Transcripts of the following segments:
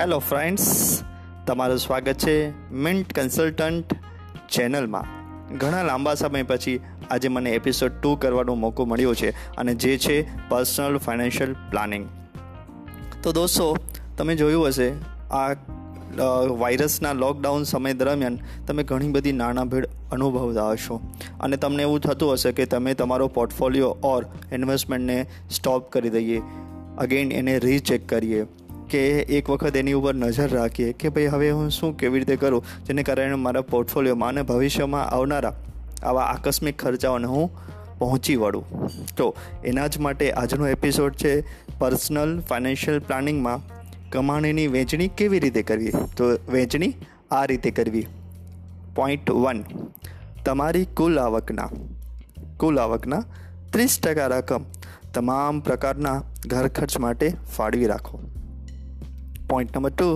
Hello friends તમારું સ્વાગત છે મિન્ટ કન્સલ્ટન્ટ ચેનલમાં. ઘણા લાંબા સમય પછી આજે મને એપિસોડ ટુ કરવાનો મોકો મળ્યો છે અને જે છે પર્સનલ ફાઇનાન્શિયલ પ્લાનિંગ તો દોસ્તો, તમે જોયું હશે, આ વાયરસના લોકડાઉન સમય દરમિયાન તમે ઘણી બધી નાણાભીડ અનુભવતા હશો. અને તમને એવું થતું હશે કે તમે તમારો પોર્ટફોલિયો ઓર ઇન્વેસ્ટમેન્ટને સ્ટોપ કરી દઈએ. અગેન એને રીચેક કરીએ. કે એક વખત એની ઉપર નજર રાખીએ કે ભાઈ હવે હું શું કેવી રીતે કરું? જેને કારણે મારા પોર્ટફોલિયોમાં અને ભવિષ્યમાં આવનારા આવા આકસ્મિક ખર્ચાઓને હું પહોંચી વળું. તો એના જ માટે આજનો એપિસોડ છે પર્સનલ ફાઇનાન્શિયલ પ્લાનિંગમાં કમાણીની વહેંચણી કેવી રીતે કરવી? તો વહેંચણી આ રીતે કરવી. પોઈન્ટ વન તમારી કુલ આવકના કુલ આવકના ત્રીસ ટકા રકમ તમામ પ્રકારના ઘર ખર્ચ માટે ફાળવી રાખો. પોઈન્ટ નંબર ટુ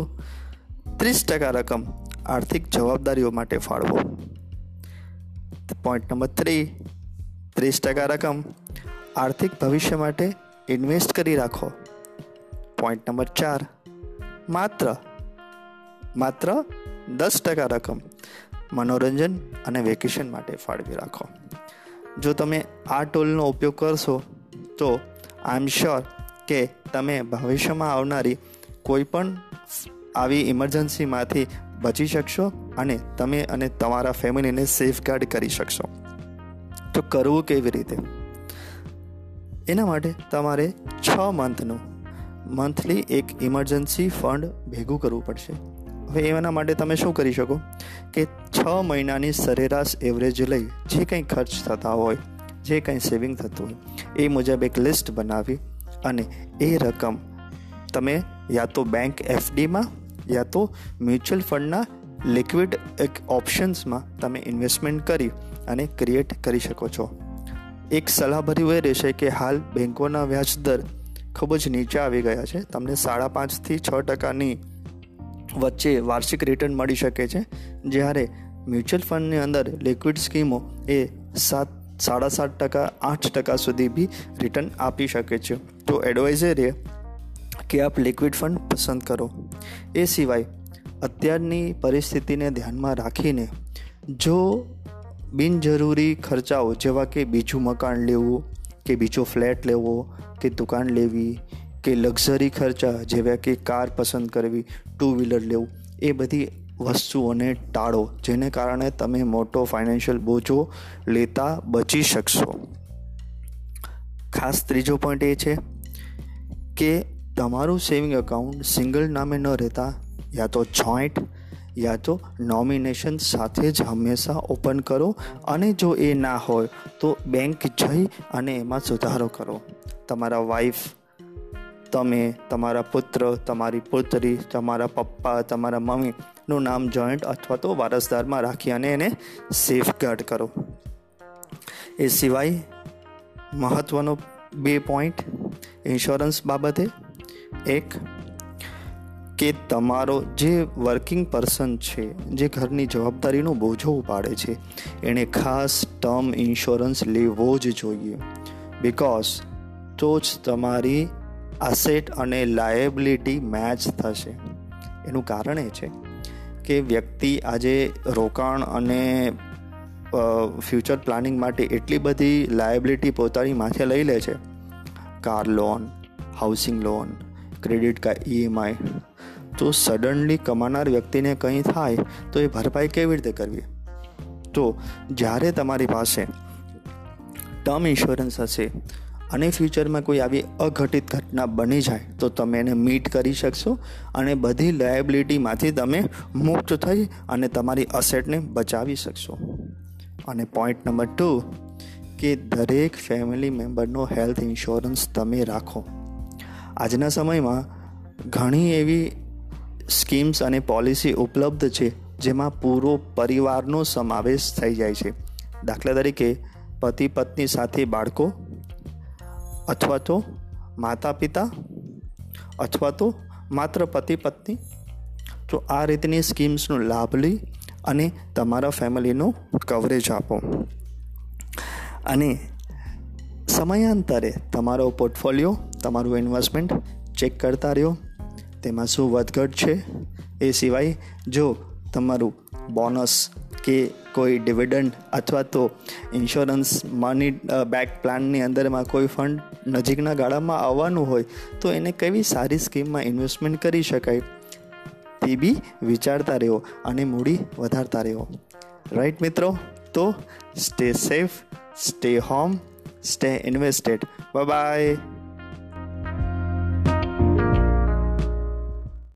ત્રીસ ટકા રકમ આર્થિક જવાબદારીઓ માટે ફાળવો. પોઈન્ટ નંબર થ્રી ત્રીસ ટકા રકમ આર્થિક ભવિષ્ય માટે ઇન્વેસ્ટ કરી રાખો. પોઈન્ટ નંબર ચાર, માત્ર માત્ર દસ ટકા રકમ મનોરંજન અને વેકેશન માટે ફાળવી રાખો. જો તમે આ ટોલનો ઉપયોગ કરશો, તો આઈ એમ શ્યોર કે તમે ભવિષ્યમાં આવનારી કોઈ પણ આવી ઇમરજન્સીમાંથી બચી શકશો અને તમે અને તમારા ફેમિલીને સેફગાર્ડ કરી શકશો. તો કરવું કેવી રીતે? એના માટે તમારે છ મંથનું મંથલી એક ઇમરજન્સી ફંડ ભેગું કરવું પડશે. હવે એના માટે તમે શું કરી શકો? કે છ મહિનાની સરેરાશ એવરેજ લઈ જે કંઈ ખર્ચ થતા હોય, જે કંઈ સેવિંગ થતું હોય, એ મુજબ એક લિસ્ટ બનાવી અને એ રકમ તમે યા તો બેંક એફડીમાં યા તો મ્યુચ્યુઅલ ફંડના લિક્વિડ એક ઓપ્શન્સમાં તમે ઇન્વેસ્ટમેન્ટ કરી અને ક્રિએટ કરી શકો છો. એક સલાહભર્યું એ રહેશે કે હાલ બેંકોના વ્યાજ દર ખૂબ જ નીચે આવી ગયા છે. તમને સાડા પાંચથી છ ટકાની વચ્ચે વાર્ષિક રિટર્ન મળી શકે છે. જ્યારે મ્યુચ્યુઅલ ફંડની અંદર લિક્વિડ સ્કીમો એ સાત, સાડા સાત ટકા, આઠ ટકા સુધી બી રિટર્ન આપી શકે છે. તો એડવાઇઝરે કે આપ લિક્વિડ ફંડ પસંદ કરો. એ સિવાય, અત્યારની પરિસ્થિતિને ધ્યાનમાં રાખીને જો બિનજરૂરી ખર્ચાઓ, જેવા કે બીજું મકાન લેવું, કે બીજો ફ્લેટ લેવો, કે દુકાન લેવી, કે લક્ઝરી ખર્ચા, જેવા કે કાર પસંદ કરવી ટુ વ્હીલર લેવું, એ બધી વસ્તુઓને ટાળો, જેને કારણે તમે મોટો ફાઇનાન્શિયલ બોજો લેતા બચી શકશો. ખાસ ત્રીજો પોઈન્ટ એ છે કે તમારું સેવિંગ એકાઉન્ટ સિંગલ નામે ન રહેતા, યા તો જોઈન્ટ, યા તો નોમિનેશન સાથે જ હંમેશા ઓપન કરો અને જો એ ના હોય તો બેંક જઈ અને એમાં સુધારો કરો. તમારા વાઈફ, તમે, તમારા પુત્ર, તમારી પુત્રી, તમારા પપ્પા, તમારા મમ્મીનું નામ જોઈન્ટ અથવા તો વારસદારમાં રાખી અને એને સેફગાર્ડ કરો. એ સિવાય મહત્ત્વનો બે પોઈન્ટ, ઇન્સ્યોરન્સ બાબતે એક, કે તમારો જે વર્કિંગ પર્સન છે, જે ઘરની જવાબદારીનો બોજો ઉપાડે છે એણે ખાસ ટર્મ ઇન્સ્યોરન્સ લેવો જ જોઈએ. બિકોઝ તો જ તમારી અસેટ અને લાયબિલિટી મેચ થશે. એનું કારણ એ છે કે વ્યક્તિ આજે રોકાણ અને ફ્યુચર પ્લાનિંગ માટે એટલી બધી લાયબિલિટી પોતાની માથે લઈ લે છે. Car loan housing loan credit card EMI તો સડનલી કમાનાર વ્યક્તિને કંઈ થાય તો એ ભરપાઈ કેવી રીતે કરવી? તો જ્યારે તમારી પાસે ટર્મ ઇન્સ્યોરન્સ હશે અને ફ્યુચરમાં કોઈ આવી અઘટિત ઘટના બની જાય, તો તમે એને મીટ કરી શકશો અને બધી લાયબિલિટીમાંથી તમે મુક્ત થઈ અને તમારી અસેટને બચાવી શકશો. અને પોઈન્ટ નંબર ટુ કે દરેક ફેમિલી મેમ્બરનો હેલ્થ ઇન્સ્યોરન્સ તમે રાખો. આજના સમયમાં ઘણી એવી સ્કીમ્સ અને પોલિસી ઉપલબ્ધ છે, જેમાં પૂરો પરિવારનો સમાવેશ થઈ જાય છે. દાખલા તરીકે, પતિ પત્ની સાથે બાળકો અથવા તો માતા પિતા અથવા તો માત્ર પતિ પત્ની. તો આ રીતની સ્કીમ્સનો લાભ લઈ અને તમારા ફેમિલીનું કવરેજ આપો. અને સમયાંતરે તમારો પોર્ટફોલિયો તમારું ઇન્વેસ્ટમેન્ટ ચેક કરતા રહ્યો. તેમાં શું વધઘટ છે? એ સિવાય જો તમારું બોનસ કે કોઈ ડિવિડન્ડ અથવા તો ઇન્સ્યોરન્સ મની બેક પ્લાનની અંદરમાં કોઈ ફંડ નજીકના ગાળામાં આવવાનું હોય, તો એને કેવી સારી સ્કીમમાં ઇન્વેસ્ટમેન્ટ કરી શકાય? તે બી વિચારતા રહ્યો અને મૂડી વધારતા રહ્યો. રાઈટ મિત્રો? તો stay safe stay home stay invested bye